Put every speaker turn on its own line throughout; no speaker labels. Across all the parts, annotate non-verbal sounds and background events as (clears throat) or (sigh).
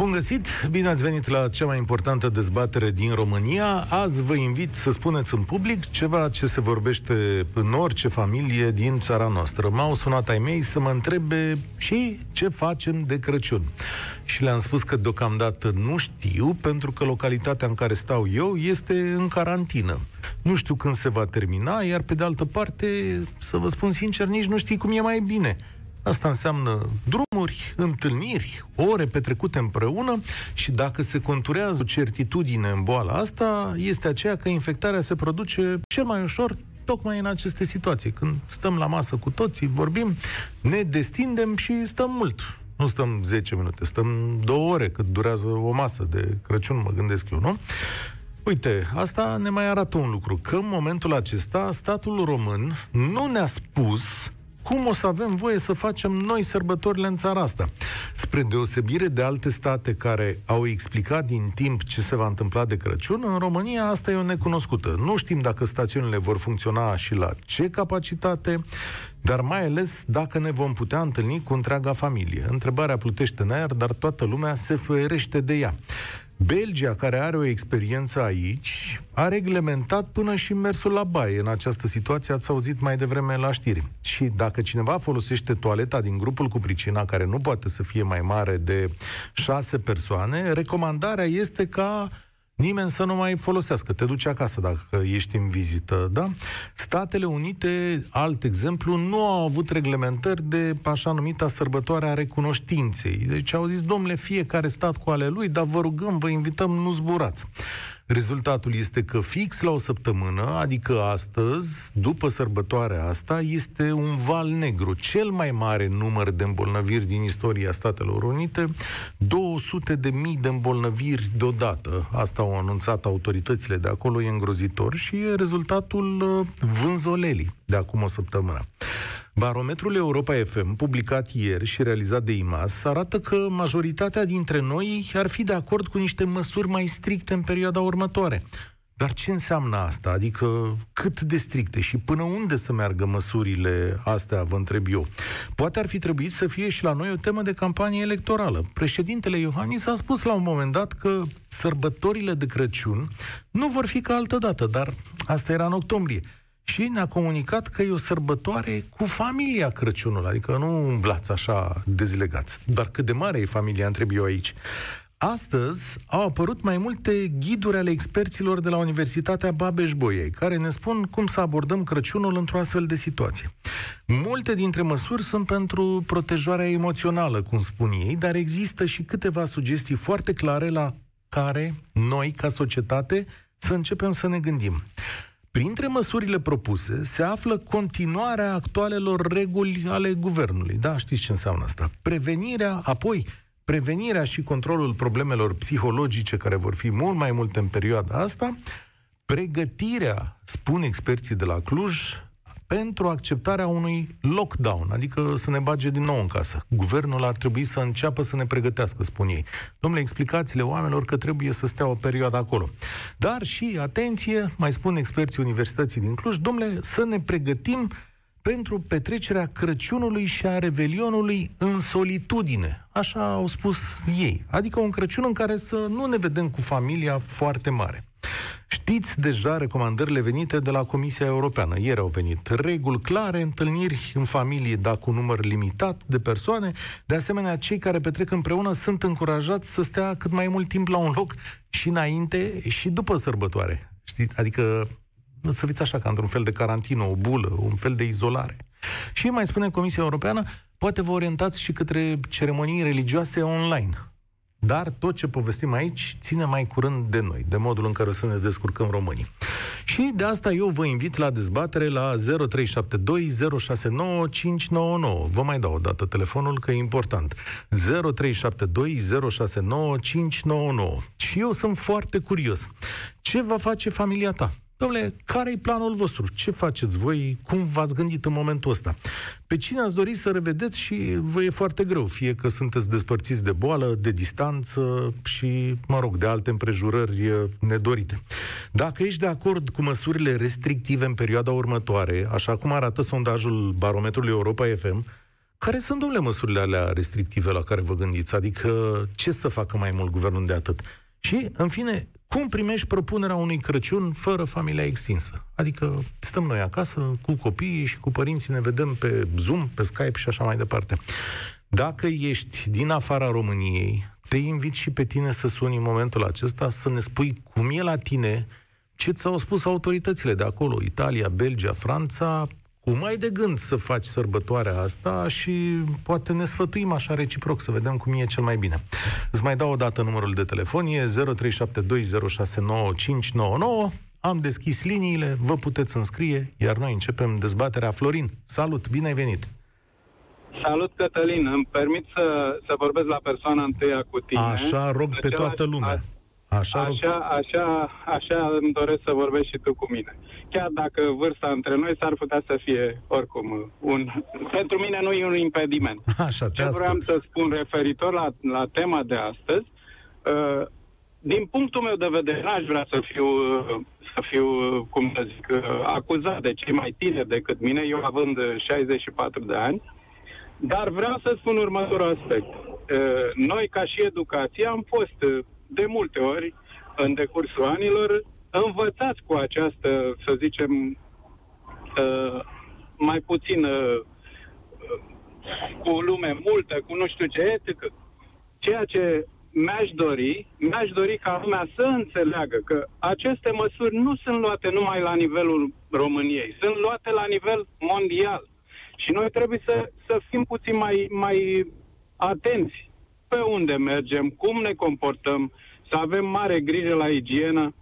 Bun găsit! Bine ați venit la cea mai importantă dezbatere din România. Azi vă invit să spuneți în public ceva ce se vorbește în orice familie din țara noastră. M-au sunat ai mei să mă întrebe și ce facem de Crăciun. Și le-am spus că deocamdată nu știu, pentru că localitatea în care stau eu este în carantină. Nu știu când se va termina, iar pe de altă parte, să vă spun sincer, nici nu știi cum e mai bine Asta înseamnă drumuri, întâlniri, ore petrecute împreună și dacă se conturează o certitudine în boala asta, este aceea că infectarea se produce cel mai ușor tocmai în aceste situații. Când stăm la masă cu toții, vorbim, ne destindem și stăm mult. Nu stăm 10 minute, stăm două ore cât durează o masă de Crăciun, mă gândesc eu, nu? Uite, asta ne mai arată un lucru, că în momentul acesta statul român nu ne-a spus cum o să avem voie să facem noi sărbătorile în țara asta. Spre deosebire de alte state care au explicat din timp ce se va întâmpla de Crăciun, în România asta e o necunoscută. Nu știm dacă stațiunile vor funcționa și la ce capacitate, dar mai ales dacă ne vom putea întâlni cu întreaga familie. Întrebarea plutește în aer, dar toată lumea se ferește de ea. Belgia, care are o experiență aici, a reglementat până și mersul la baie. În această situație ați auzit mai devreme la știri. Și dacă cineva folosește toaleta din grupul cu pricina, care nu poate să fie mai mare de șase persoane, recomandarea este ca nimeni să nu mai folosească. Te duci acasă dacă ești în vizită, da? Statele Unite, alt exemplu, nu au avut reglementări de așa numita sărbătoare a recunoștinței. Deci au zis, domnule, fiecare stat cu ale lui, dar vă rugăm, vă invităm, nu zburați. Rezultatul este că fix la o săptămână, adică astăzi, după sărbătoarea asta, este un val negru, cel mai mare număr de îmbolnăviri din istoria Statelor Unite, 200 de mii de îmbolnăviri deodată. Asta au anunțat autoritățile de acolo, e îngrozitor și e rezultatul uh, vânzolelii de acum o săptămână. Barometrul Europa FM, publicat ieri și realizat de IMAS, arată că majoritatea dintre noi ar fi de acord cu niște măsuri mai stricte în perioada următoare. Dar ce înseamnă asta? Adică cât de stricte și până unde să meargă măsurile astea, vă întreb eu. Poate ar fi trebuit să fie și la noi o temă de campanie electorală. Președintele Iohannis a spus la un moment dat că sărbătorile de Crăciun nu vor fi ca altă dată, dar asta era în octombrie și ne-a comunicat că e o sărbătoare cu familia Crăciunul, adică nu umblați așa dezlegați. Dar cât de mare e familia, întreb eu aici. Astăzi au apărut mai multe ghiduri ale experților de la Universitatea Babeș-Bolyai, care ne spun cum să abordăm Crăciunul într-o astfel de situație. Multe dintre măsuri sunt pentru protejarea emoțională, cum spun ei, dar există și câteva sugestii foarte clare la care noi, ca societate, să începem să ne gândim. Printre măsurile propuse se află continuarea actualelor reguli ale guvernului. Da, știți ce înseamnă asta. Prevenirea, apoi prevenirea și controlul problemelor psihologice care vor fi mult mai multe în perioada asta, pregătirea, spun experții de la Cluj, pentru acceptarea unui lockdown, adică să ne bage din nou în casă. Guvernul ar trebui să înceapă să ne pregătească, spun ei. Domnule, explicațiile oamenilor că trebuie să stea o perioadă acolo. Dar și, atenție, mai spun experții Universității din Cluj, domnule, să ne pregătim pentru petrecerea Crăciunului și a Revelionului în solitudine. Așa au spus ei. Adică un Crăciun în care să nu ne vedem cu familia foarte mare. Știți deja recomandările venite de la Comisia Europeană. Ieri au venit reguli clare, întâlniri în familie, dar cu număr limitat de persoane. De asemenea, cei care petrec împreună sunt încurajați să stea cât mai mult timp la un loc și înainte și după sărbătoare. Știți? Adică să fiți așa, ca într-un fel de carantină, o bulă, un fel de izolare. Și mai spune Comisia Europeană, poate vă orientați și către ceremonii religioase online. Dar tot ce povestim aici ține mai curând de noi, de modul în care o să ne descurcăm românii. Și de asta eu vă invit la dezbatere la 0372069599. Vă mai dau o dată telefonul, că e important. 0372069599. Și eu sunt foarte curios. Ce va face familia ta? Domnule, care e planul vostru? Ce faceți voi? Cum v-ați gândit în momentul ăsta? Pe cine ați dori să revedeți și vă e foarte greu, fie că sunteți despărțiți de boală, de distanță și, mă rog, de alte împrejurări nedorite. Dacă ești de acord cu măsurile restrictive în perioada următoare, așa cum arată sondajul barometrului Europa FM, care sunt, domnule, măsurile alea restrictive la care vă gândiți? Adică ce să facă mai mult guvernul de atât? Și, în fine, cum primești propunerea unui Crăciun fără familia extinsă? Adică stăm noi acasă cu copiii și cu părinții, ne vedem pe Zoom, pe Skype și așa mai departe. Dacă ești din afara României, te invit și pe tine să suni în momentul acesta să ne spui cum e la tine, ce ți-au spus autoritățile de acolo, Italia, Belgia, Franța, cum ai de gând să faci sărbătoarea asta și poate ne sfătuim așa reciproc să vedem cum e cel mai bine. Îți mai dau o dată numărul de telefon, e 0372069599. Am deschis liniile, vă puteți înscrie, iar noi începem dezbaterea. Florin, salut, bine ai venit!
Salut, Cătălin. Îmi permit să, să vorbesc la persoana întâia cu tine.
Așa rog pe toată lumea.
Așa, așa, așa, așa îmi doresc să vorbești și tu cu mine. Chiar dacă vârsta între noi s-ar putea să fie oricum un... Pentru mine nu e un impediment. (laughs)
Așa,
Ce vreau să spun referitor la, la tema de astăzi, uh, din punctul meu de vedere, n-aș vrea să fiu, uh, să fiu, cum să zic, uh, acuzat de cei mai tineri decât mine, eu având 64 de ani, dar vreau să spun următorul aspect. Uh, noi, ca și educație, am fost uh, de multe ori, în decursul anilor, învățați cu această, să zicem, uh, mai puțin uh, cu lume multă, cu nu știu ce etică. Ceea ce mi-aș dori, mi-aș dori ca lumea să înțeleagă că aceste măsuri nu sunt luate numai la nivelul României, sunt luate la nivel mondial. Și noi trebuie să, să fim puțin mai, mai atenți pe unde mergem, cum ne comportăm, să avem mare grijă la igienă.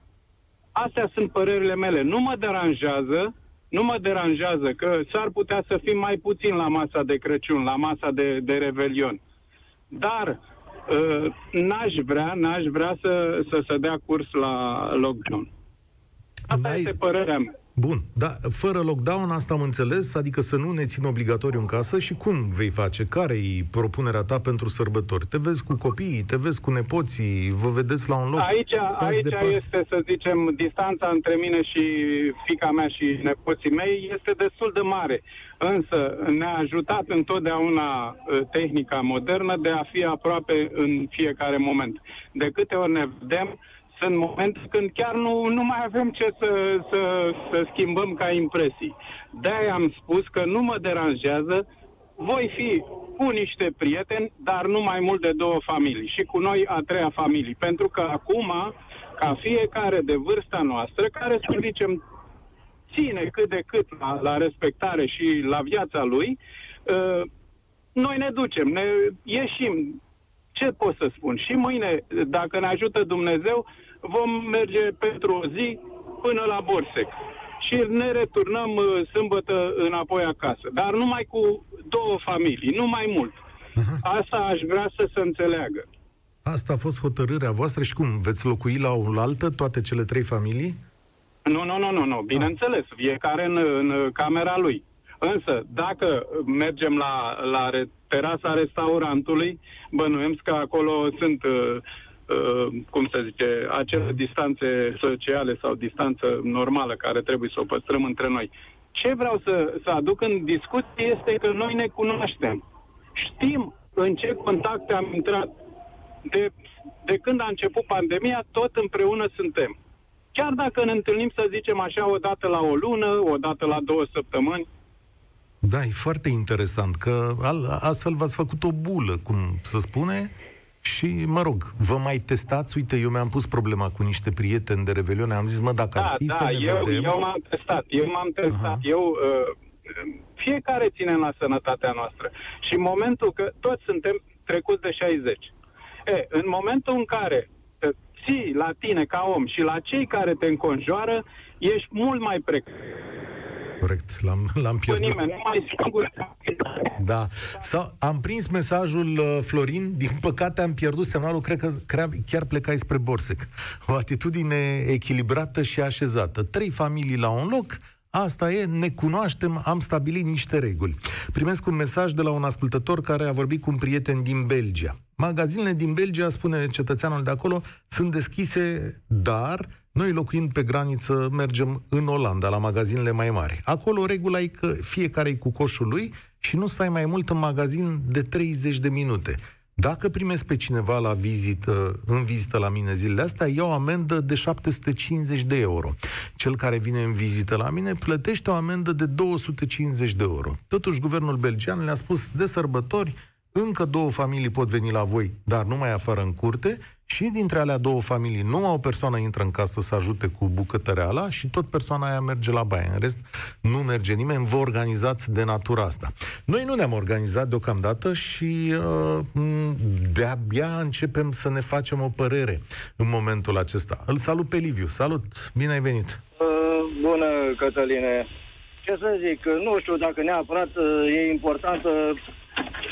Astea sunt părerile mele. Nu mă deranjează, nu mă deranjează că s-ar putea să fim mai puțin la masa de Crăciun, la masa de, de Revelion. Dar uh, n-aș vrea, n-aș vrea să, să se dea curs la lockdown. Asta este părerea mea.
Bun, dar fără lockdown asta am înțeles, adică să nu ne țin obligatoriu în casă și cum vei face? care e propunerea ta pentru sărbători? Te vezi cu copiii, te vezi cu nepoții, vă vedeți la un loc?
Aici, aici este, să zicem, distanța între mine și fica mea și nepoții mei este destul de mare. Însă ne-a ajutat întotdeauna ă, tehnica modernă de a fi aproape în fiecare moment. De câte ori ne vedem, sunt momente când chiar nu, nu mai avem ce să, să, să schimbăm ca impresii. De-aia am spus că nu mă deranjează, voi fi cu niște prieteni, dar nu mai mult de două familii și cu noi a treia familie. Pentru că acum, ca fiecare de vârsta noastră, care să zicem ține cât de cât la, la respectare și la viața lui, uh, noi ne ducem, ne ieșim. Ce pot să spun? Și mâine, dacă ne ajută Dumnezeu, vom merge pentru o zi până la Borsec. Și ne returnăm uh, sâmbătă înapoi acasă. Dar numai cu două familii, nu mai mult. Uh-huh. Asta aș vrea să se înțeleagă.
Asta a fost hotărârea voastră și cum? Veți locui la o altă toate cele trei familii?
Nu, nu, nu, nu, nu. bineînțeles, fiecare în, în camera lui. Însă, dacă mergem la, la terasa restaurantului, bănuim că acolo sunt uh, Uh, cum se zice, acele distanțe sociale sau distanță normală care trebuie să o păstrăm între noi. Ce vreau să, să aduc în discuție este că noi ne cunoaștem. Știm în ce contacte am intrat. De, de când a început pandemia, tot împreună suntem. Chiar dacă ne întâlnim, să zicem așa, o dată la o lună, o dată la două săptămâni,
da, e foarte interesant că astfel v-ați făcut o bulă, cum să spune, și, mă rog, vă mai testați? Uite, eu mi-am pus problema cu niște prieteni de Revelion, am zis, mă, dacă
da,
ar fi
da,
să ne
eu,
vedem...
eu m-am testat, eu m-am testat, uh-huh. eu... Uh, fiecare ține la sănătatea noastră. Și în momentul că toți suntem trecuți de 60. E, în momentul în care uh, ții la tine ca om și la cei care te înconjoară, ești mult mai precaut
corect. L-am, l-am pierdut.
Nimeni, numai singur.
Da. Sau, am prins mesajul uh, Florin, din păcate am pierdut semnalul, cred că cred, chiar plecai spre Borsec. O atitudine echilibrată și așezată. Trei familii la un loc, Asta e, ne cunoaștem, am stabilit niște reguli. Primesc un mesaj de la un ascultător care a vorbit cu un prieten din Belgia. Magazinele din Belgia, spune cetățeanul de acolo, sunt deschise, dar noi locuind pe graniță mergem în Olanda, la magazinele mai mari. Acolo regula e că fiecare e cu coșul lui și nu stai mai mult în magazin de 30 de minute. Dacă primesc pe cineva la vizită, în vizită la mine zilele astea, iau o amendă de 750 de euro. Cel care vine în vizită la mine plătește o amendă de 250 de euro. Totuși, guvernul belgian le-a spus de sărbători, încă două familii pot veni la voi, dar numai afară în curte și dintre alea două familii numai o persoană intră în casă să ajute cu bucătăreala și tot persoana aia merge la baie. În rest, nu merge nimeni, vă organizați de natura asta. Noi nu ne-am organizat deocamdată și uh, de-abia începem să ne facem o părere în momentul acesta. Îl salut pe Liviu. Salut! Bine ai venit!
Uh, bună, Cătăline! Ce să zic, nu știu dacă neapărat uh, e importantă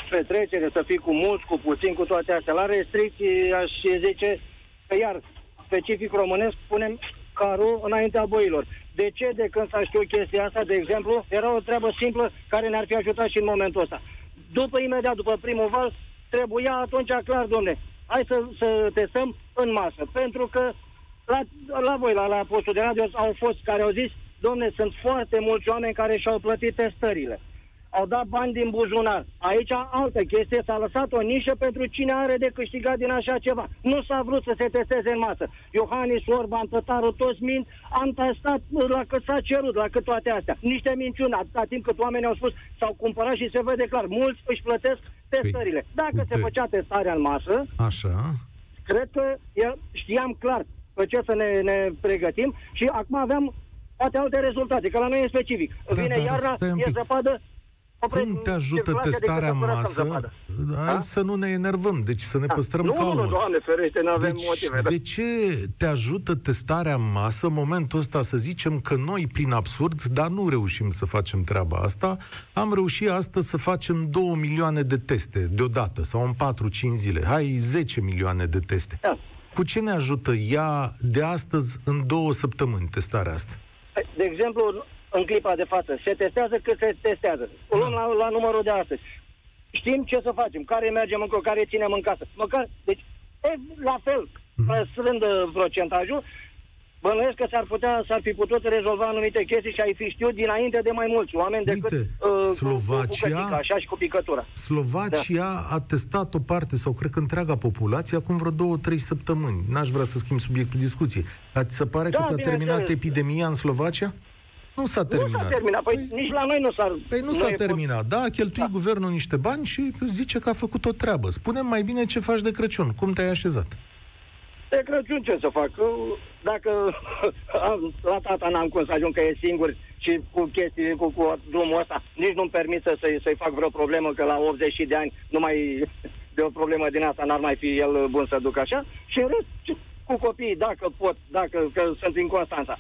petrecere, să fii cu mulți, cu puțin, cu toate astea. La restricții aș zice că iar specific românesc punem carul înaintea boilor. De ce de când s-a știut chestia asta, de exemplu, era o treabă simplă care ne-ar fi ajutat și în momentul ăsta. După, imediat, după primul val, trebuia atunci clar, domne, hai să, să testăm în masă. Pentru că la, la voi, la, la postul de radio, au fost care au zis, domne, sunt foarte mulți oameni care și-au plătit testările au dat bani din buzunar. Aici altă chestie, s-a lăsat o nișă pentru cine are de câștigat din așa ceva. Nu s-a vrut să se testeze în masă. Iohannis, Orban, Tătaru, toți mint, am testat la cât s-a cerut, la cât toate astea. Niște minciuni, atâta timp cât oamenii au spus, s-au cumpărat și se vede clar, mulți își plătesc testările. Păi, Dacă uite. se făcea testarea în masă,
Așa.
cred că eu știam clar pe ce să ne, ne pregătim și acum aveam poate alte rezultate, că la noi e specific.
Da,
Vine iarna, e zăpadă,
cum te ajută testarea în masă? Hai să nu ne enervăm, deci să ne da. păstrăm
nu,
calmul.
Nu, doamne ferește, nu avem
deci,
motive.
Da. De ce te ajută testarea în masă în momentul ăsta să zicem că noi, prin absurd, dar nu reușim să facem treaba asta, am reușit astăzi să facem 2 milioane de teste deodată, sau în 4-5 zile. Hai, 10 milioane de teste. Da. Cu ce ne ajută ea de astăzi în două săptămâni testarea asta?
De exemplu, în clipa de față. Se testează cât se testează. O luăm la, la numărul de astăzi. Știm ce să facem, care mergem încolo, care ținem în casă. Măcar, deci, e, la fel, mhm. păstrând uh, procentajul, Bănuiesc că s-ar putea, s-ar fi putut rezolva anumite chestii și ai fi știut dinainte de mai mulți oameni decât
Uite, uh, Slovacia, cu, cu
așa și cu picătura.
Slovacia da. a testat o parte, sau cred că întreaga populație, acum vreo două, trei săptămâni. N-aș vrea să schimb subiectul discuției. Dar ți se pare da, că s-a terminat epidemia în Slovacia? Nu s-a terminat.
Nu s-a terminat. Păi, păi nici la noi nu s-a...
Păi nu, nu s-a terminat. Fost... Da, a cheltuit da. guvernul niște bani și zice că a făcut o treabă. spune mai bine ce faci de Crăciun. Cum te-ai așezat?
De Crăciun ce să fac? Dacă (laughs) la tata n-am cum să ajung că e singur și cu chestii, cu, cu drumul ăsta, nici nu-mi permit să, să-i, să fac vreo problemă, că la 80 de ani nu mai de o problemă din asta n-ar mai fi el bun să duc așa. Și în rest, cu copiii, dacă pot, dacă că sunt din Constanța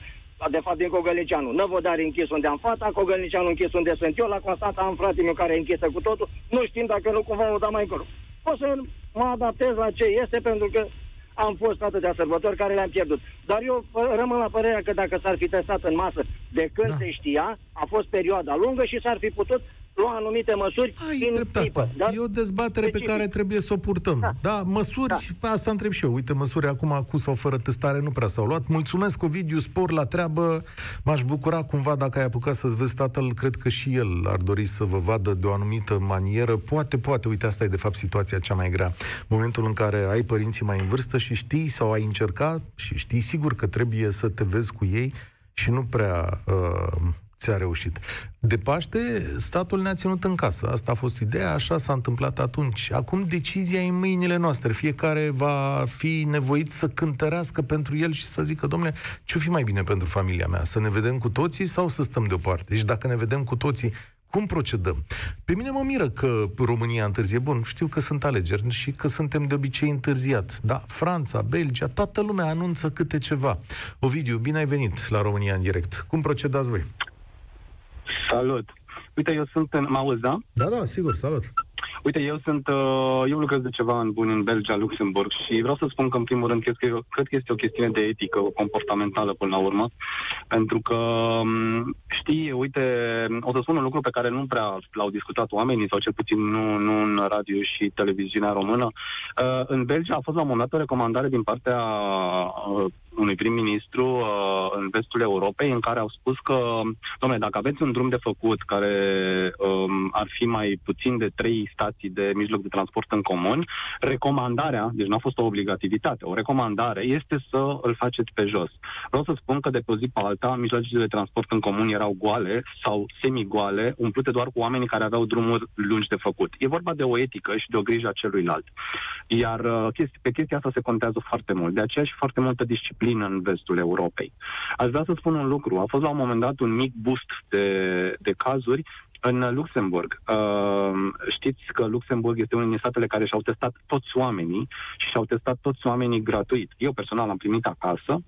de fapt din Cogălnicianu. Năvodari închis unde am fata, Cogălnicianu închis unde sunt eu, la Constanța am fratele meu care e închisă cu totul, nu știm dacă nu cumva o da mai încolo. O să mă adaptez la ce este, pentru că am fost atâtea sărbători care le-am pierdut. Dar eu rămân la părerea că dacă s-ar fi testat în masă de când da. se știa, a fost perioada lungă și s-ar fi putut lua anumite măsuri
Ai din dreptate. tipă. Da? E o dezbatere Specific. pe care trebuie să o purtăm. Da, da măsuri, da. pe asta întreb și eu. Uite, măsuri acum cu sau fără testare nu prea s-au luat. Mulțumesc, Ovidiu, spor la treabă. M-aș bucura cumva dacă ai apucat să-ți vezi tatăl. Cred că și el ar dori să vă vadă de o anumită manieră. Poate, poate. Uite, asta e de fapt situația cea mai grea. Momentul în care ai părinții mai în vârstă și știi sau ai încercat și știi sigur că trebuie să te vezi cu ei și nu prea uh, ți-a reușit. De Paște, statul ne-a ținut în casă. Asta a fost ideea, așa s-a întâmplat atunci. Acum decizia e în mâinile noastre. Fiecare va fi nevoit să cântărească pentru el și să zică, domnule, ce-o fi mai bine pentru familia mea? Să ne vedem cu toții sau să stăm deoparte? Deci dacă ne vedem cu toții, cum procedăm? Pe mine mă miră că România întârzie. Bun, știu că sunt alegeri și că suntem de obicei întârziat. Da, Franța, Belgia, toată lumea anunță câte ceva. Ovidiu, bine ai venit la România în direct. Cum procedați voi?
Salut! Uite, eu sunt în... Mă auzi, da?
Da, da, sigur, salut!
Uite, eu sunt, uh, eu lucrez de ceva în bun în Belgia, Luxemburg și vreau să spun că, în primul rând, cred că, cred că este o chestiune de etică comportamentală până la urmă, pentru că, um, știi, uite, o să spun un lucru pe care nu prea l-au discutat oamenii, sau cel puțin nu, nu în radio și televiziunea română. Uh, în Belgia a fost la un moment dat o recomandare din partea uh, unui prim-ministru uh, în vestul Europei în care au spus că, domnule, dacă aveți un drum de făcut care um, ar fi mai puțin de trei stații de mijloc de transport în comun, recomandarea, deci nu a fost o obligativitate, o recomandare este să îl faceți pe jos. Vreau să spun că de pe o zi pe alta, mijloacele de transport în comun erau goale sau semi-goale, umplute doar cu oamenii care aveau drumuri lungi de făcut. E vorba de o etică și de o grijă a celuilalt. Iar uh, pe chestia asta se contează foarte mult. De aceea și foarte multă disciplină plină în vestul Europei. Aș vrea să spun un lucru. A fost la un moment dat un mic boost de, de cazuri în Luxemburg. Uh, știți că Luxemburg este unul din statele care și-au testat toți oamenii și și-au testat toți oamenii gratuit. Eu personal am primit acasă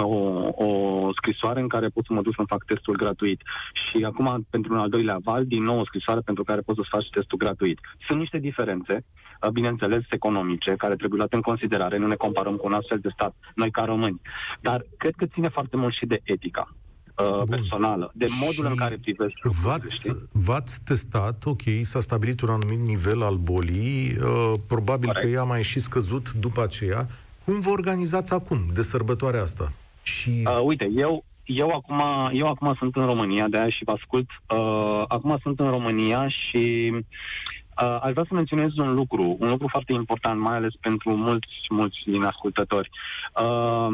o, o scrisoare în care pot să mă duc să fac testul gratuit. Și acum, pentru un al doilea val, din nou o scrisoare pentru care poți să faci testul gratuit. Sunt niște diferențe Uh, bineînțeles, economice, care trebuie luate în considerare. Nu ne comparăm cu un astfel de stat, noi ca români. Dar cred că ține foarte mult și de etica uh, personală, de modul și în care privești
v-ați, v-ați testat, ok, s-a stabilit un anumit nivel al bolii, uh, probabil Corect. că ea a mai și scăzut după aceea. Cum vă organizați acum, de sărbătoarea asta?
Și... Uh, uite, eu, eu acum, eu acum sunt în România, de aia și vă ascult. Uh, acum sunt în România și Uh, aș vrea să menționez un lucru, un lucru foarte important, mai ales pentru mulți, mulți din ascultători. Uh,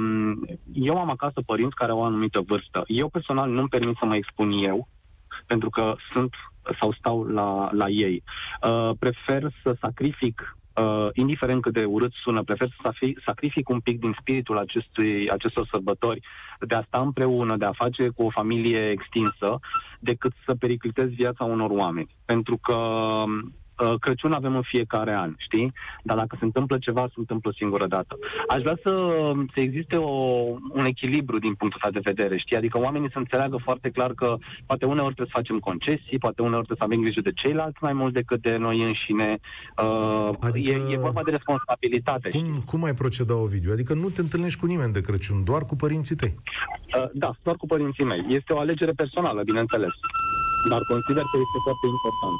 eu am acasă părinți care au o anumită vârstă. Eu personal nu-mi permit să mă expun eu, pentru că sunt sau stau la, la ei. Uh, prefer să sacrific Uh, indiferent cât de urât sună, prefer să sacrific un pic din spiritul acestui, acestor sărbători, de a sta împreună, de a face cu o familie extinsă, decât să periclitez viața unor oameni. Pentru că Uh, Crăciun avem în fiecare an, știi? Dar dacă se întâmplă ceva, se întâmplă singură dată. Aș vrea să, să existe o, un echilibru din punctul ăsta de vedere, știi? Adică oamenii să înțeleagă foarte clar că poate uneori trebuie să facem concesii, poate uneori trebuie să avem grijă de ceilalți mai mult decât de noi înșine. Uh, adică... e, e vorba de responsabilitate.
Cum, știi? cum ai proceda, Ovidiu? Adică nu te întâlnești cu nimeni de Crăciun, doar cu părinții tăi?
Uh, da, doar cu părinții mei. Este o alegere personală, bineînțeles. Dar consider că este foarte important.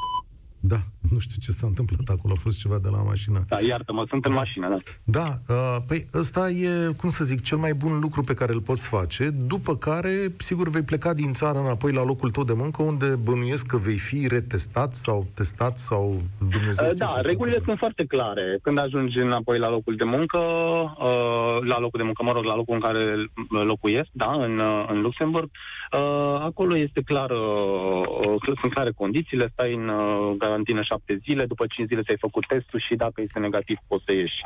Da, (laughs) nu știu ce s-a întâmplat acolo, a fost ceva de la mașină.
Da, iartă-mă, sunt în da. mașină, da.
Da, uh, păi ăsta e, cum să zic, cel mai bun lucru pe care îl poți face, după care, sigur, vei pleca din țară înapoi la locul tău de muncă, unde bănuiesc că vei fi retestat sau testat sau Dumnezeu uh,
Da, regulile sunt foarte clare. Când ajungi înapoi la locul de muncă, uh, la locul de muncă, mă rog, la locul în care locuiesc, da, în, uh, în Luxemburg, uh, acolo este clar, uh, sunt clare condițiile, stai în uh, carantină șapte zile, după cinci zile ți-ai făcut testul și dacă este negativ poți să ieși.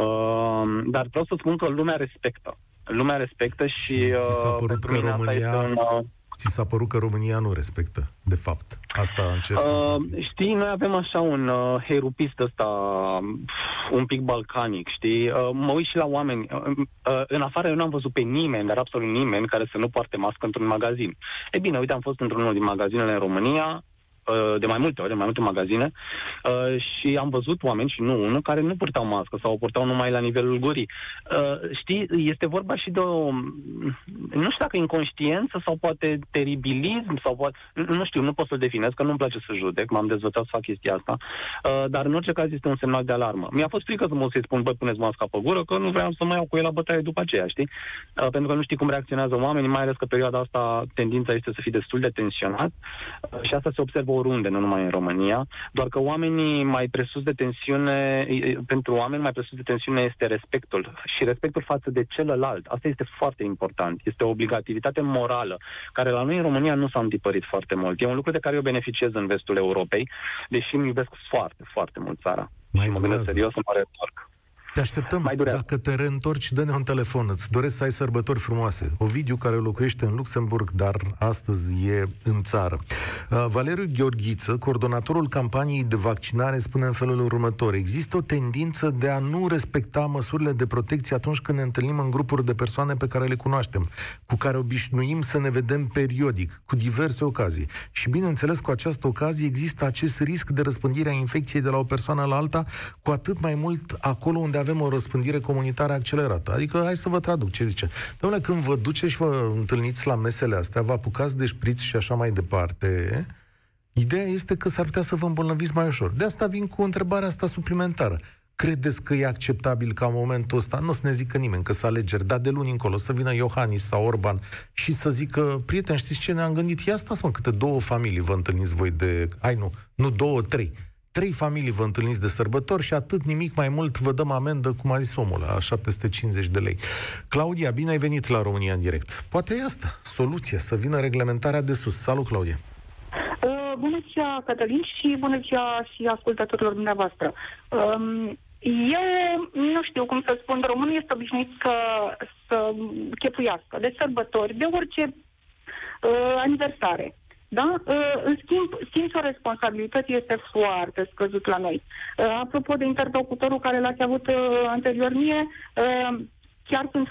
Uh, dar vreau să spun că lumea respectă. Lumea respectă și
uh, s-a părut că România... Un, uh, Ți s-a părut că România nu respectă, de fapt. Asta încerc să uh,
Știi, noi avem așa un uh, herupist ăsta un pic balcanic, știi? Uh, mă uit și la oameni. Uh, uh, în afară eu n-am văzut pe nimeni, dar absolut nimeni, care să nu poarte mască într-un magazin. E bine, uite, am fost într-unul din magazinele în România, Uh, de mai multe ori, în mai multe magazine, uh, și am văzut oameni, și nu unul, care nu purtau mască sau o purtau numai la nivelul gurii. Uh, știi, este vorba și de o, nu știu dacă inconștiență sau poate teribilism sau poate, nu știu, nu pot să definez, că nu-mi place să judec, m-am dezvoltat să fac chestia asta, dar în orice caz este un semnal de alarmă. Mi-a fost frică să mă să-i spun, băi, puneți masca pe gură, că nu vreau să mă iau cu el la bătaie după aceea, știi? Pentru că nu știi cum reacționează oamenii, mai ales că perioada asta tendința este să fie destul de tensionat și asta se observă oriunde, nu numai în România, doar că oamenii mai presus de tensiune, pentru oameni mai presus de tensiune este respectul și respectul față de celălalt. Asta este foarte important. Este o obligativitate morală, care la noi în România nu s-a întipărit foarte mult. E un lucru de care eu beneficiez în vestul Europei, deși îmi iubesc foarte, foarte mult țara. Mai și mă gândesc serios să mă retorc.
Te așteptăm.
Mai durează.
Dacă te reîntorci, dă-ne un telefon. Îți doresc să ai sărbători frumoase. Ovidiu, care locuiește în Luxemburg, dar astăzi e în țară. Uh, Valeriu Gheorghiță, coordonatorul campaniei de vaccinare, spune în felul următor. Există o tendință de a nu respecta măsurile de protecție atunci când ne întâlnim în grupuri de persoane pe care le cunoaștem, cu care obișnuim să ne vedem periodic, cu diverse ocazii. Și bineînțeles, cu această ocazie există acest risc de răspândire a infecției de la o persoană la alta, cu atât mai mult acolo unde avem o răspândire comunitară accelerată. Adică, hai să vă traduc ce zice. Domnule, când vă duceți și vă întâlniți la mesele astea, vă apucați de șpriți și așa mai departe, ideea este că s-ar putea să vă îmbolnăviți mai ușor. De asta vin cu întrebarea asta suplimentară. Credeți că e acceptabil ca în momentul ăsta, nu o să ne zică nimeni că să alegeri, dar de luni încolo să vină Iohannis sau Orban și să zică, prieteni, știți ce ne-am gândit? Ia stați mă, câte două familii vă întâlniți voi de... Ai nu, nu două, trei trei familii vă întâlniți de sărbători și atât nimic mai mult vă dăm amendă, cum a zis omul, la 750 de lei. Claudia, bine ai venit la România în direct. Poate e asta, soluția, să vină reglementarea de sus. Salut, Claudia!
Uh, bună ziua, Cătălin, și bună ziua și ascultătorilor dumneavoastră. Um, eu nu știu cum să spun, românul este obișnuit să, să chepuiască de sărbători, de orice uh, aniversare. Da? Uh, în schimb, simțul responsabilității este foarte scăzut la noi. Uh, apropo de interlocutorul care l-ați avut uh, anterior mie, chiar sunt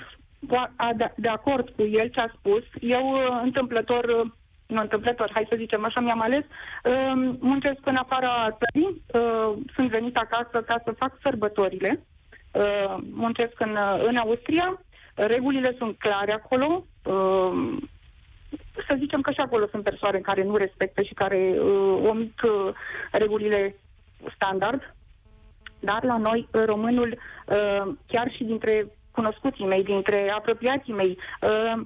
de acord cu el ce a spus. Eu, întâmplător, nu întâmplător, hai să zicem așa, mi-am ales, muncesc în afara țării, sunt venit acasă ca să fac sărbătorile, muncesc în, în Austria, regulile sunt clare acolo, să zicem că și acolo sunt persoane care nu respectă și care uh, omit uh, regulile standard, dar la noi, uh, românul, uh, chiar și dintre cunoscuții mei, dintre apropiații mei, uh,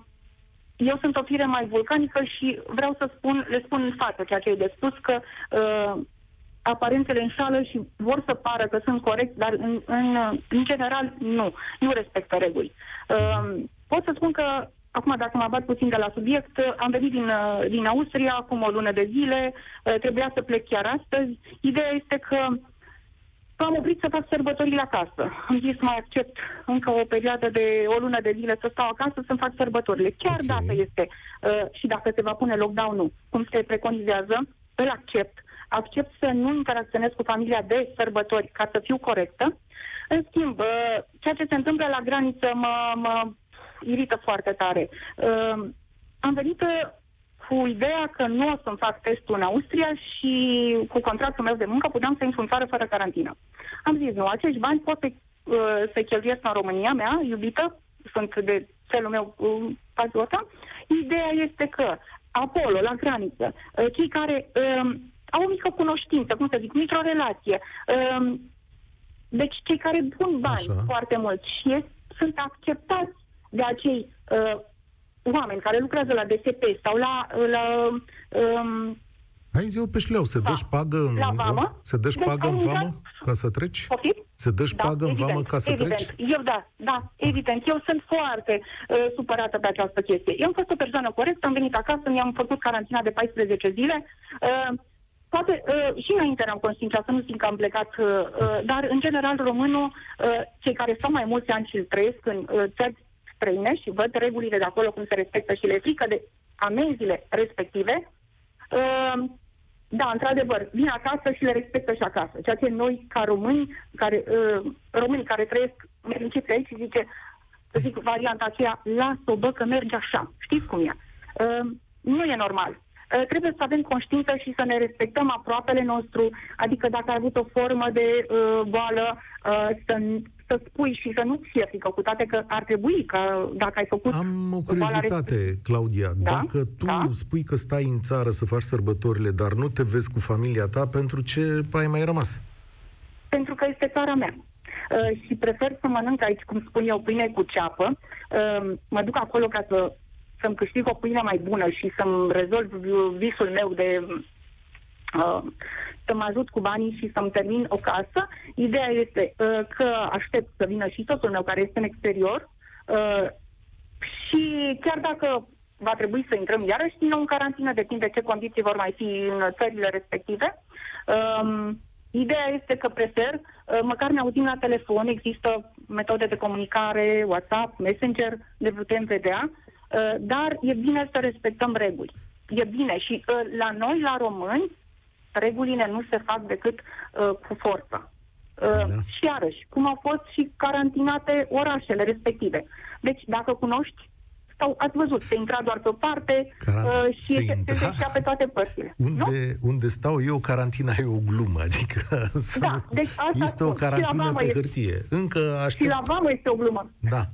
eu sunt o fire mai vulcanică și vreau să spun, le spun în față ceea ce e de spus, că uh, aparențele înșală și vor să pară că sunt corect, dar în, în, în general nu, nu respectă reguli. Uh, pot să spun că Acum, dacă mă bat puțin de la subiect, am venit din, uh, din Austria acum o lună de zile, uh, trebuia să plec chiar astăzi. Ideea este că am oprit să fac sărbătorile acasă. Am zis mai accept încă o perioadă de o lună de zile să stau acasă să fac sărbătorile. Chiar okay. dacă este uh, și dacă se va pune lockdown-ul, cum se preconizează, îl accept. Accept să nu interacționez cu familia de sărbători ca să fiu corectă. În schimb, uh, ceea ce se întâmplă la graniță mă, mă irită foarte tare. Uh, am venit uh, cu ideea că nu o să-mi fac testul în Austria și cu contractul meu de muncă puteam să intru în țară fără carantină. Am zis, nu, acești bani pot să, uh, să cheltuiesc în România mea, iubită, sunt de celul meu uh, patriota. Ideea este că acolo, la graniță, uh, cei care uh, au o mică cunoștință, cum să zic, mică relație, uh, deci cei care pun bani Așa. foarte mult și e, sunt acceptați de acei uh, oameni care lucrează la DSP sau la... la um,
Hai zi pe șleau, se dă pagă în
la vamă?
Se dă deci pagă în vamă ca să treci?
Poftim?
Se dă da, pagă evident, în vamă ca să
evident.
treci?
Eu da, da, evident. Eu sunt foarte uh, supărată pe această chestie. Eu am fost o persoană corectă, am venit acasă, mi-am făcut carantina de 14 zile. Uh, Poate uh, și înainte eram conștiința să nu simt că am plecat, uh, uh, dar în general românul, uh, cei care stau mai mulți ani și trăiesc în uh, țări străine și văd regulile de acolo cum se respectă și le frică de amenziile respective, uh, da, într-adevăr, vin acasă și le respectă și acasă. Ceea ce noi, ca români, care, uh, români care trăiesc fericiți aici, zice, să zic, varianta aceea, lasă-o, bă, că merge așa. Știți cum e? Uh, nu e normal. Uh, trebuie să avem conștiință și să ne respectăm aproapele nostru, adică dacă ai avut o formă de uh, boală, uh, să să spui și să nu fie frică, cu toate că ar trebui că dacă ai făcut...
Am o curiozitate, Claudia. Da? Dacă tu da? spui că stai în țară să faci sărbătorile, dar nu te vezi cu familia ta, pentru ce ai mai rămas?
Pentru că este țara mea. Uh, și prefer să mănânc aici, cum spun eu, pâine cu ceapă. Uh, mă duc acolo ca să, să-mi câștig o pâine mai bună și să-mi rezolv visul meu de uh, să mă ajut cu banii și să-mi termin o casă. Ideea este uh, că aștept să vină și soțul meu care este în exterior uh, și chiar dacă va trebui să intrăm iarăși din nou în carantină, depinde ce condiții vor mai fi în țările respective. Um, Ideea este că prefer, uh, măcar ne auzim la telefon, există metode de comunicare, WhatsApp, Messenger, ne putem vedea, uh, dar e bine să respectăm reguli. E bine și uh, la noi, la români, regulile nu se fac decât cu forță. Da. Și iarăși, cum au fost și carantinate orașele respective. Deci, dacă cunoști sau ați văzut, se intra doar pe o parte uh, și se, se, se pe toate părțile.
Unde,
nu?
unde stau eu, carantina e o glumă, adică (laughs)
da, deci asta
este
spun.
o carantină pe hârtie. Încă aștept...
Și la vamă este o glumă.
Da,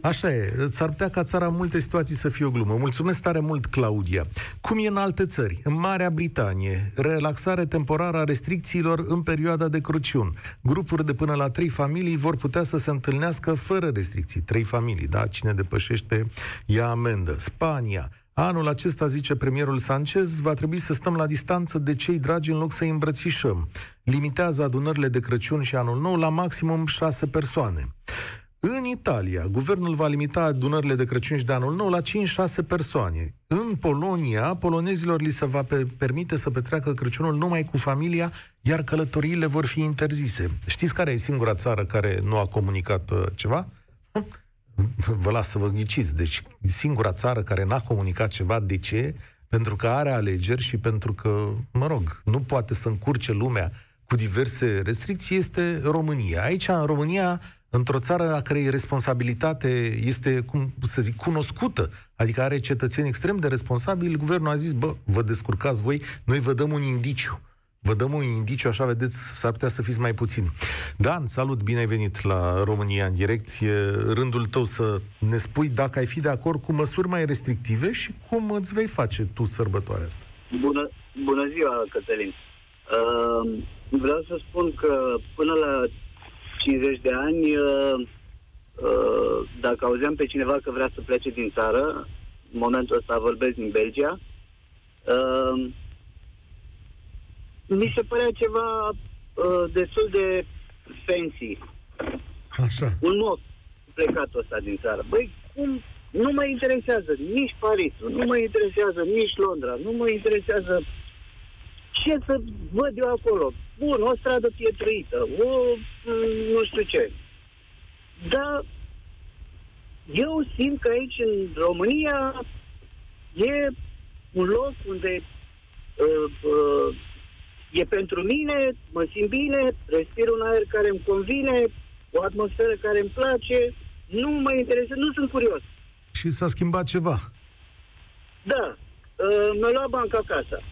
așa e. S-ar putea ca țara în multe situații să fie o glumă. Mulțumesc tare mult, Claudia. Cum e în alte țări? În Marea Britanie, relaxare temporară a restricțiilor în perioada de Crăciun. Grupuri de până la trei familii vor putea să se întâlnească fără restricții. Trei familii, da? Cine depășește ia amendă. Spania. Anul acesta, zice premierul Sanchez, va trebui să stăm la distanță de cei dragi în loc să îi îmbrățișăm. Limitează adunările de Crăciun și anul nou la maximum șase persoane. În Italia, guvernul va limita adunările de Crăciun și de anul nou la 5-6 persoane. În Polonia, polonezilor li se va permite să petreacă Crăciunul numai cu familia, iar călătoriile vor fi interzise. Știți care e singura țară care nu a comunicat uh, ceva? (laughs) vă las să vă ghiciți. Deci, singura țară care n-a comunicat ceva, de ce? Pentru că are alegeri și pentru că, mă rog, nu poate să încurce lumea cu diverse restricții, este România. Aici, în România, într-o țară a cărei responsabilitate este, cum să zic, cunoscută, adică are cetățeni extrem de responsabili, guvernul a zis, bă, vă descurcați voi, noi vă dăm un indiciu. Vă dăm un indiciu, așa vedeți, s-ar putea să fiți mai puțini. Dan, salut, bine ai venit la România în direct. E rândul tău să ne spui dacă ai fi de acord cu măsuri mai restrictive și cum îți vei face tu sărbătoarea asta.
Bună, bună ziua, Cătălin. Uh, vreau să spun că până la 50 de ani, uh, uh, dacă auzeam pe cineva că vrea să plece din țară, în momentul ăsta vorbesc din Belgia, uh, mi se părea ceva uh, destul de fancy.
Așa.
Un mod plecatul ăsta din țară. Băi, cum nu mă interesează nici Parisul, nu mă interesează nici Londra, nu mă interesează ce să văd eu acolo. Bun, o stradă pietruită, o nu știu ce. Dar eu simt că aici, în România, e un loc unde uh, uh, e pentru mine, mă simt bine, respir un aer care îmi convine, o atmosferă care îmi place, nu mă interesează, nu sunt curios.
Și s-a schimbat ceva?
Da, uh, mi-a luat banca acasă.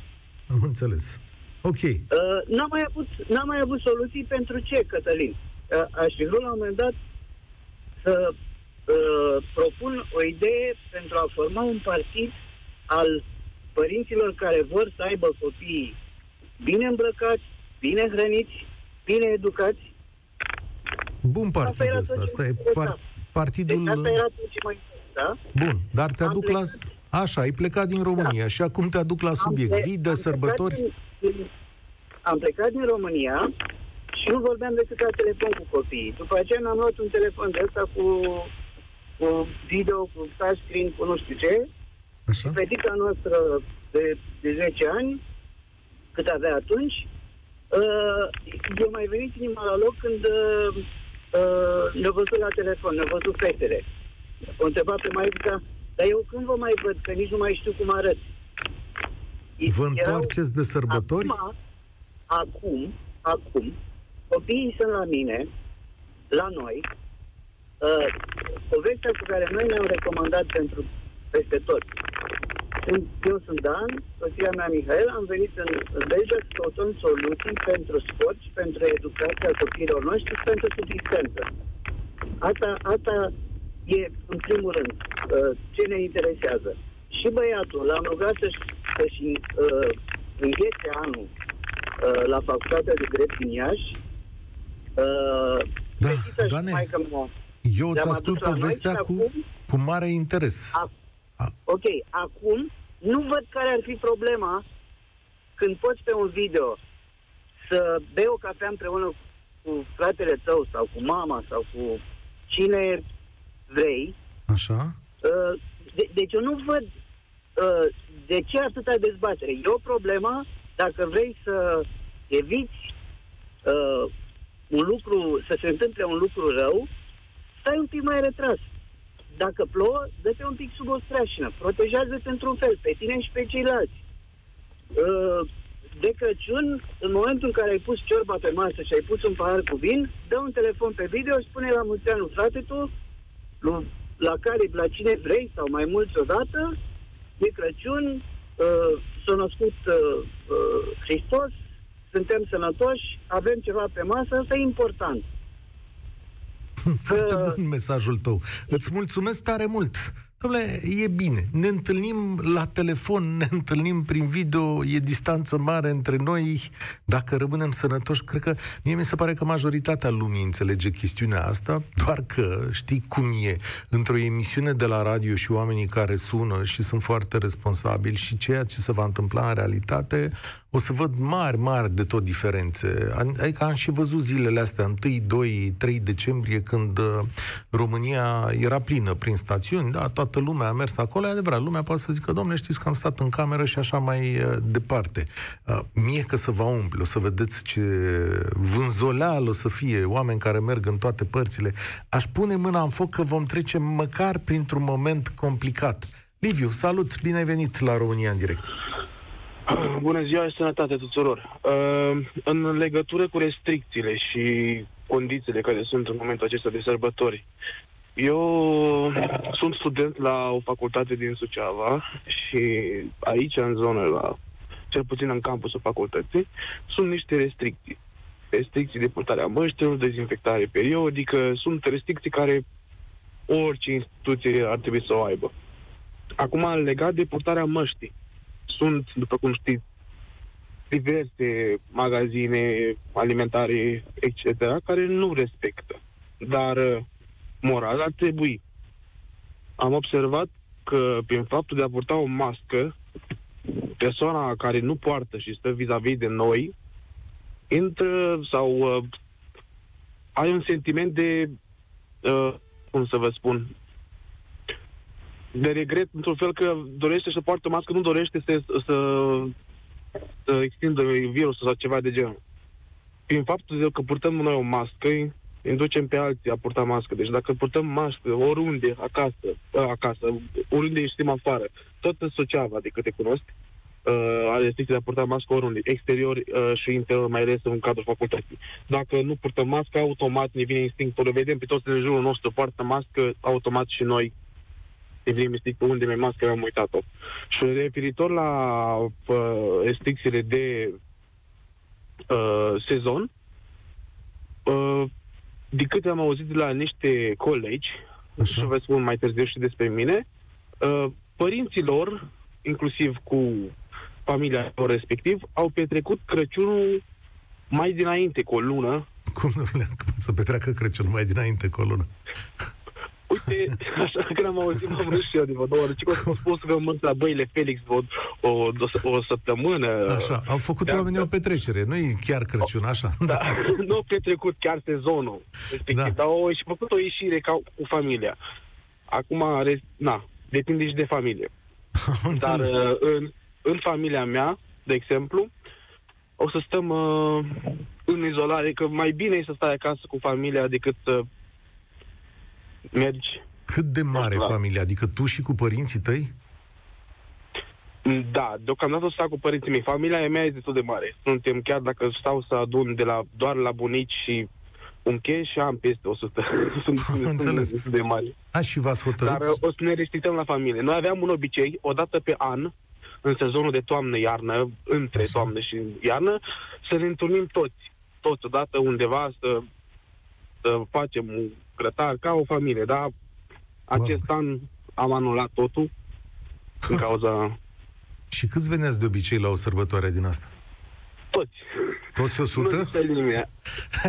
Am înțeles. Ok. Uh,
n-am, mai avut, n-am mai avut soluții pentru ce, Cătălin? Uh, aș fi vrut la un moment dat să uh, propun o idee pentru a forma un partid al părinților care vor să aibă copiii bine îmbrăcați, bine hrăniți, bine educați.
Bun partid asta, asta e par- partidul...
Deci asta era ce mai da?
Bun, dar te aduc la... Așa, ai plecat din România da. și acum te aduc la subiect. Am Vii de sărbători?
Din, am plecat din România și nu vorbeam decât la telefon cu copiii. După aceea mi-am luat un telefon de ăsta cu, cu video, cu touchscreen, cu nu știu ce. Așa. Și fetica noastră de, de 10 ani cât avea atunci, uh, eu mai venit inima la loc când uh, uh, ne-a văzut la telefon, ne-a văzut fetele. O întreba pe maica, dar eu când vă mai văd, că nici nu mai știu cum arăt.
Vă întoarceți de sărbători?
Acum, acum, acum, copiii sunt la mine, la noi, uh, povestea cu care noi ne-am recomandat pentru peste tot sunt, eu sunt Dan, soția mea Mihail, am venit în, în Belgia să căutăm soluții pentru sport și pentru educația copiilor noștri și pentru subsistență. Asta, asta e, în primul rând, uh, ce ne interesează. Și băiatul, l-am rugat să-și, să-și uh, înghete anul uh, la facultatea de drept din Iași. Uh,
da, Doamne, eu îți ascult povestea cu, acum, cu mare interes.
Acum, Ok, acum nu văd care ar fi problema când poți pe un video să bei o cafea împreună cu fratele tău sau cu mama sau cu cine vrei.
Așa.
Uh, de, deci eu nu văd uh, de ce atâta dezbatere. E o problemă dacă vrei să eviți uh, un lucru, să se întâmple un lucru rău, stai un pic mai retras. Dacă plouă, dă-te un pic sub o streașină, protejează-te într-un fel, pe tine și pe ceilalți. Uh, de Crăciun, în momentul în care ai pus ciorba pe masă și ai pus un pahar cu vin, dă un telefon pe video și spune la mulți ani, frate tu, lui, la care, la cine vrei sau mai mulți odată, e Crăciun, uh, s-a născut uh, uh, Hristos, suntem sănătoși, avem ceva pe masă, asta e important.
Foarte bun mesajul tău. Îți mulțumesc tare mult. Dom'le, e bine. Ne întâlnim la telefon, ne întâlnim prin video, e distanță mare între noi. Dacă rămânem sănătoși, cred că mie mi se pare că majoritatea lumii înțelege chestiunea asta, doar că știi cum e. Într-o emisiune de la radio și oamenii care sună și sunt foarte responsabili și ceea ce se va întâmpla în realitate, o să văd mari, mari de tot diferențe. Adică am și văzut zilele astea, 1, 2, 3 decembrie, când uh, România era plină prin stațiuni, da, toată lumea a mers acolo, e adevărat, lumea poate să zică, domnule, știți că am stat în cameră și așa mai uh, departe. Uh, mie că să vă umple, o să vedeți ce vânzoleală o să fie, oameni care merg în toate părțile. Aș pune mâna în foc că vom trece măcar printr-un moment complicat. Liviu, salut, bine ai venit la România în direct. (clears throat)
Bună ziua și sănătate tuturor. Uh, în legătură cu restricțiile și condițiile care sunt în momentul acesta de sărbători, eu sunt student la o facultate din Suceava și aici, în zonă, la, cel puțin în campusul facultății, sunt niște restricții. Restricții de purtare a măștilor, dezinfectare periodică, sunt restricții care orice instituție ar trebui să o aibă. Acum, legat de purtarea măștii, sunt, după cum știți, diverse magazine alimentare, etc., care nu respectă. Dar uh, moral ar trebui. Am observat că prin faptul de a purta o mască, persoana care nu poartă și stă vis-a-vis de noi, intră sau uh, ai un sentiment de, uh, cum să vă spun, de regret, într-un fel că dorește să poartă mască, nu dorește să, să, să extindă virusul sau ceva de genul. Prin faptul de că purtăm noi o mască, inducem pe alții a purta mască. Deci dacă purtăm mască oriunde, acasă, acasă, oriunde ieșim afară, tot în Suceava, de câte cunosc, uh, are restricții de a purta mască oriunde, exterior uh, și interior, mai ales în cadrul facultății. Dacă nu purtăm mască, automat ne vine instinctul, vedem pe toți în jurul nostru poartă mască, automat și noi efectiv mistic pe unde mi mască, am uitat-o. Și referitor la uh, restricțiile de uh, sezon, uh, de câte am auzit de la niște colegi, Așa. și vă spun mai târziu și despre mine, uh, părinții lor, inclusiv cu familia lor respectiv, au petrecut Crăciunul mai dinainte cu o lună.
Cum nu să petreacă Crăciunul mai dinainte cu o lună?
Uite, (laughs) așa că am auzit, m-am râs și eu de vă două ori. Ce că spus că mă la băile Felix o, o, o, o săptămână.
Așa, au făcut da, oamenii da. o petrecere, nu e chiar Crăciun, așa.
Da, (laughs) nu au petrecut chiar sezonul respectiv, da. dar au și făcut o ieșire ca, cu familia. Acum, na, depinde și de familie. (laughs) dar uh, în, în familia mea, de exemplu, o să stăm uh, în izolare, că mai bine e să stai acasă cu familia decât să mergi.
Cât de mare e familia? Adică tu și cu părinții tăi?
Da, deocamdată o să stau cu părinții mei. Familia mea e destul de mare. Suntem chiar dacă stau să adun de la, doar la bunici și unche și am peste 100. (laughs) sunt, sunt destul de mari.
A, și v-ați hotărât?
Dar uh, o să ne restrictăm la familie. Noi aveam un obicei, o dată pe an, în sezonul de toamnă-iarnă, între Așa. toamnă și iarnă, să ne întâlnim toți, toți odată undeva, să, să facem un grătar ca o familie, dar acest wow. an am anulat totul în (laughs) cauza...
Și câți veneți de obicei la o sărbătoare din asta?
Toți.
Toți 100? (laughs)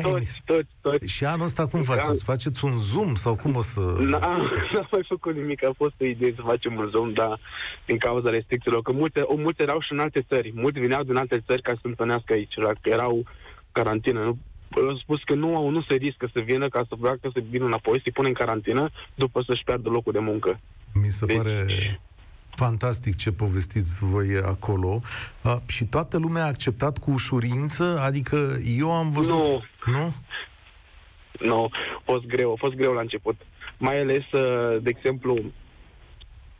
toți, toți, toți.
Și anul ăsta cum faceți? Faceți un Zoom sau cum o să... (laughs)
N-am mai făcut nimic, a fost o idee să facem un Zoom, dar din cauza restricțiilor, că multe, o, multe erau și în alte țări, mulți vineau din alte țări ca să întâlnească aici, că erau carantină, nu au spus că nu au, nu se riscă să vină ca să facă să vină înapoi, să-i pune în carantină după să-și piardă locul de muncă.
Mi se deci... pare fantastic ce povestiți voi acolo uh, și toată lumea a acceptat cu ușurință, adică eu am văzut...
Nu.
Nu?
Nu, a fost greu, a fost greu la început. Mai ales, uh, de exemplu,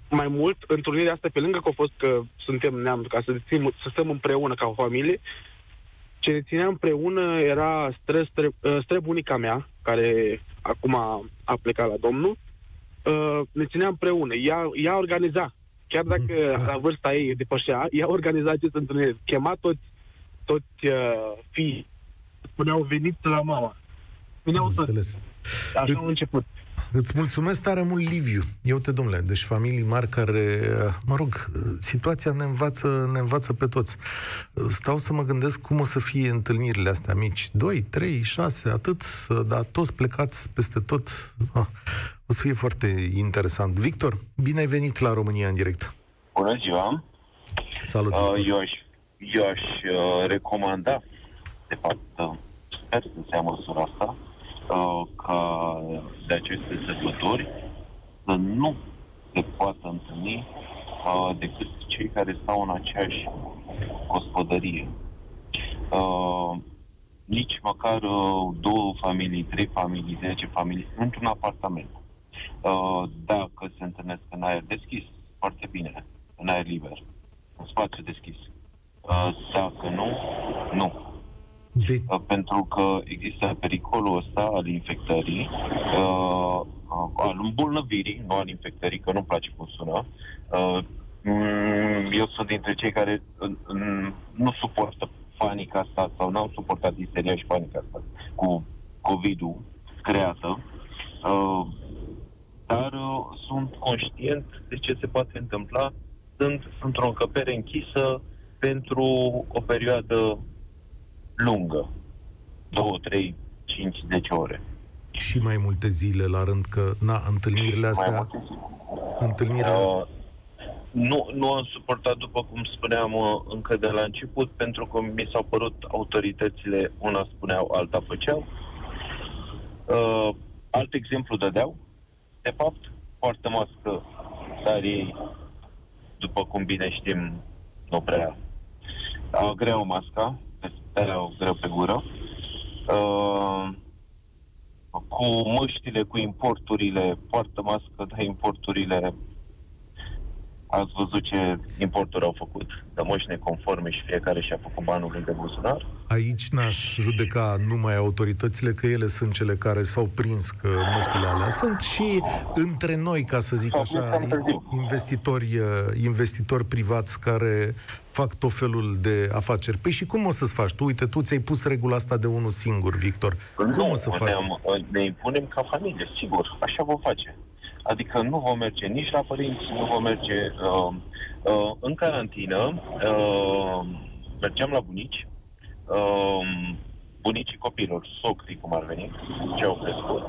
mai mult, întrunirea asta, pe lângă că a fost că suntem neam, ca să, țin, să stăm împreună ca o familie, ce ne ținea împreună era stră, stră, uh, stră bunica mea, care acum a, a plecat la domnul, uh, ne ținea împreună. Ea, ea organiza. Chiar dacă
Mhm.
la vârsta ei depășea, ea organiza aceste întâlniri. Chema toți, toți uh, fii. Spuneau, veniți la mama. Veneau toți.
Înțeles.
Așa au început.
Îți mulțumesc tare mult, Liviu. Eu te, domnule, deci familii mari care, mă rog, situația ne învață, ne învață pe toți. Stau să mă gândesc cum o să fie întâlnirile astea mici. 2, 3, 6, atât, dar toți plecați peste tot. Ah, o să fie foarte interesant. Victor, bine ai venit la România în direct.
Bună ziua!
Salut,
Uh,
Victor.
eu aș, eu aș uh, recomanda, de fapt, uh, sper să se ia măsura asta, uh, ca de aceste sărbători să nu se poată întâlni uh, decât cei care stau în aceeași gospodărie. Uh, nici măcar uh, două familii, trei familii, zece familii, într-un apartament. Uh, dacă se întâlnesc în aer deschis, foarte bine, în aer liber, în spațiu deschis. Uh, dacă nu, nu.
De,
Uh, pentru că există pericolul ăsta al infectării, uh, uh, al îmbolnăvirii, nu al infectării, că nu-mi place cum sună. Uh, mm, eu sunt dintre cei care uh, mm, nu suportă panica asta sau n-au suportat isteria și panica asta cu COVID-ul creată. Uh, dar uh, sunt conștient de ce se poate întâmpla sunt într-o încăpere închisă pentru o perioadă lungă. 2, 3, 5, 10 ore.
și mai multe zile la rând, că, na, întâlnirile
Mai
astea,
multe zile.
întâlnirile astea,
Uh, nu, nu am suportat, după cum spuneam uh, încă de la început, pentru că mi s-au părut autoritățile, una spuneau, alta făceau. Uh, alt exemplu dădeau, de fapt, poartă mască, dar ei, după cum bine știm, nu prea au greu masca, au greu pe gură. Uh, cu măștile, cu importurile, poartă mască, dar importurile Ați văzut ce importuri au făcut de măști neconforme și fiecare și-a făcut banul lui de buzunar?
Aici n-aș judeca numai autoritățile, că ele sunt cele care s-au prins că măștile alea sunt și între noi, ca să zic
S-au
așa,
prins cam târziu.
investitori, uh, investitori privați care fac tot felul de afaceri. Păi și cum o să-ți faci? Tu, uite, tu ți-ai pus regula asta de unul singur, Victor. Cum
nu,
o să faci?
Ne, ne impunem ca familie, sigur. Așa vom face. Adică nu vom merge nici la părinți, nu vom merge uh, uh, în carantină. Uh, mergeam la bunici, uh, bunicii copilor, socrii cum ar veni, ce au crescut,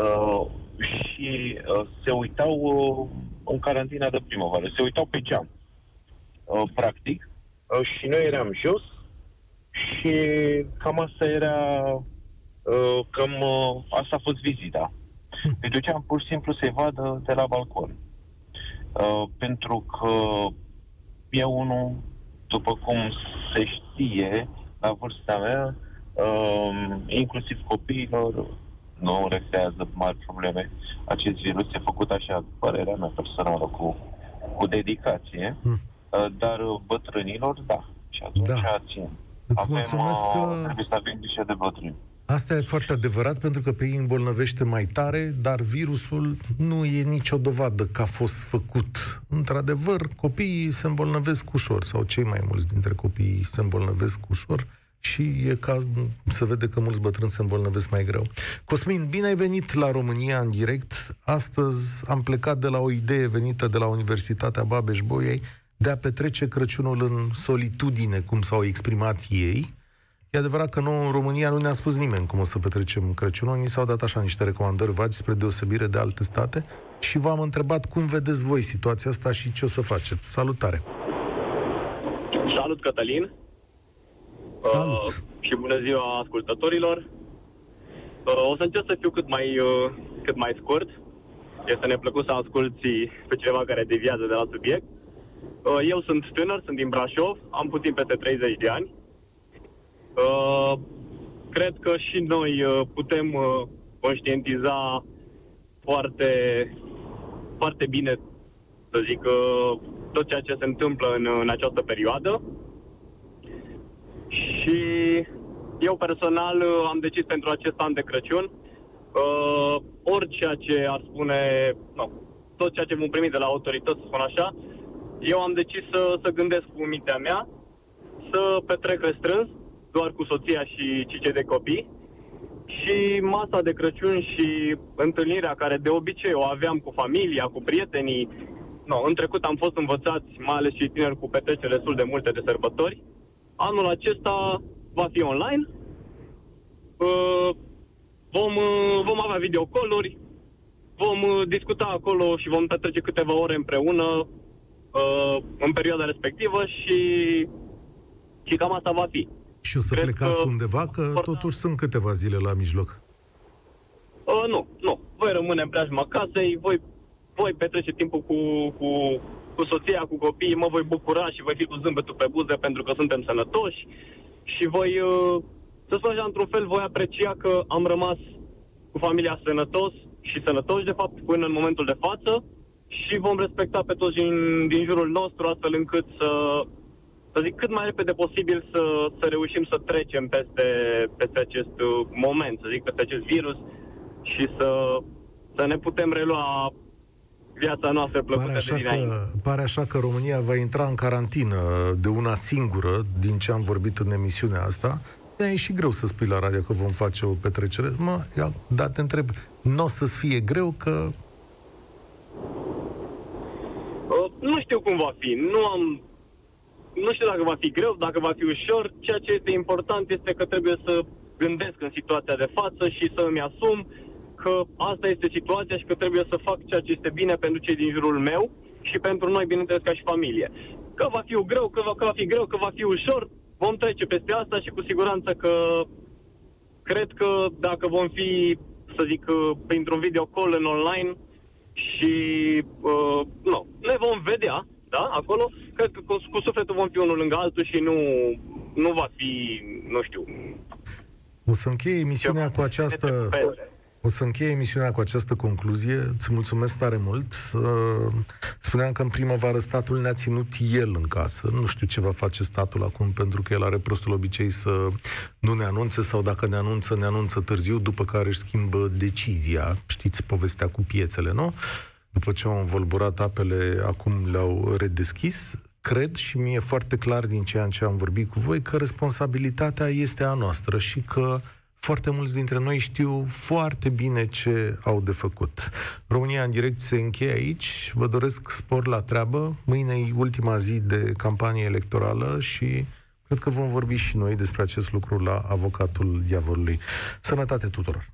uh, și uh, se uitau uh, în carantina de primăvară, se uitau pe geam, uh, practic, uh, și noi eram jos și cam asta era, uh, cam uh, asta a fost vizita. Îi duceam pur și simplu să-i vadă de la balcon. Uh, pentru că eu unul, după cum se știe, la vârsta mea, uh, inclusiv copiilor, nu recrează mari probleme. Acest virus e făcut așa, părerea mea personală, cu, cu dedicație,
Hmm.
uh, dar uh, bătrânilor, da. Și atunci
Da.
țin.
Îți mulțumesc
uh,
că-
Trebuie să avem grijă de bătrâni.
Asta e foarte adevărat, pentru că pe ei îmbolnăvește mai tare, dar virusul nu e nicio dovadă că a fost făcut. Într-adevăr, copiii se îmbolnăvesc ușor, sau cei mai mulți dintre copii se îmbolnăvesc ușor și e ca să vede că mulți bătrâni se îmbolnăvesc mai greu. Cosmin, bine ai venit la România în direct. Astăzi am plecat de la o idee venită de la Universitatea Babeș-Bolyai de a petrece Crăciunul în solitudine, cum s-au exprimat ei, E adevărat că nu, în România nu ne-a spus nimeni cum o să petrecem Crăciunul, ni s-au dat așa niște recomandări vagi spre deosebire de alte state și v-am întrebat cum vedeți voi situația asta și ce o să faceți. Salutare!
Salut, Cătălin!
Salut!
Uh, și bună ziua ascultătorilor! Uh, o să încerc să fiu cât mai, uh, cât mai scurt. Este neplăcut să asculti pe cineva care deviază de la subiect. Uh, eu sunt tânăr, sunt din Brașov, am puțin peste 30 de ani. Uh, cred că și noi uh, putem uh, conștientiza foarte, foarte bine, să zic, uh, tot ceea ce se întâmplă în, în această perioadă. Și eu personal uh, am decis pentru acest an de Crăciun uh, orice ce ar spune, no, tot ceea ce vom primi de la autorități, să spun așa, eu am decis să, să gândesc cu mintea mea, să petrec restrâns, doar cu soția și cei de copii, și masa de Crăciun și întâlnirea care de obicei o aveam cu familia, cu prietenii. No, în trecut am fost învățați, mai ales și tineri, cu petreceri destul de multe de sărbători. Anul acesta va fi online. Uh, vom, uh, vom avea videocoluri, vom uh, discuta acolo și vom petrece câteva ore împreună în perioada respectivă și, și cam asta va fi.
Și o să Cred plecați că undeva? Că important. totuși sunt câteva zile la mijloc.
Uh, nu, nu. Voi rămâne în preajma casei, voi, voi petrece timpul cu, cu, cu soția, cu copiii, mă voi bucura și voi fi cu zâmbetul pe buze pentru că suntem sănătoși și voi, uh, să spun așa, într-un fel, voi aprecia că am rămas cu familia sănătos și sănătoși, de fapt, până în momentul de față și vom respecta pe toți din, din jurul nostru astfel încât să să zic, cât mai repede posibil să, să reușim să trecem peste, peste acest uh, moment, să zic, peste acest virus și să, să ne putem relua viața noastră plăcută
pare așa,
de
că, pare așa că România va intra în carantină de una singură, din ce am vorbit în emisiunea asta. E și greu să spui la radio că vom face o petrecere. Mă, ia, da, te întreb, nu o să-ți fie greu că...
Uh, nu știu cum va fi. Nu am nu știu dacă va fi greu, dacă va fi ușor. Ceea ce este important este că trebuie să gândesc în situația de față și să îmi asum că asta este situația și că trebuie să fac ceea ce este bine pentru cei din jurul meu și pentru noi, bineînțeles, ca și familie. Că va fi greu, că va, că va fi greu, că va fi ușor, vom trece peste asta și cu siguranță că cred că dacă vom fi, să zic, printr-un video call în online și, uh, nu, ne vom vedea, da, acolo, cred că cu, cu sufletul vom fi unul lângă altul și nu, nu va fi, nu știu...
O să încheie emisiunea cu această... O să încheie emisiunea cu această concluzie. Îți mulțumesc tare mult. Spuneam că în primăvară statul ne-a ținut el în casă. Nu știu ce va face statul acum, pentru că el are prostul obicei să nu ne anunțe sau dacă ne anunță, ne anunță târziu, după care își schimbă decizia. Știți povestea cu piețele, nu? După ce au învolburat apele, acum le-au redeschis. Cred și mie foarte clar din ceea ce am vorbit cu voi că responsabilitatea este a noastră și că foarte mulți dintre noi știu foarte bine ce au de făcut. România în direct se încheie aici. Vă doresc spor la treabă. Mâine e ultima zi de campanie electorală și cred că vom vorbi și noi despre acest lucru la avocatul diavolului. Sănătate tuturor!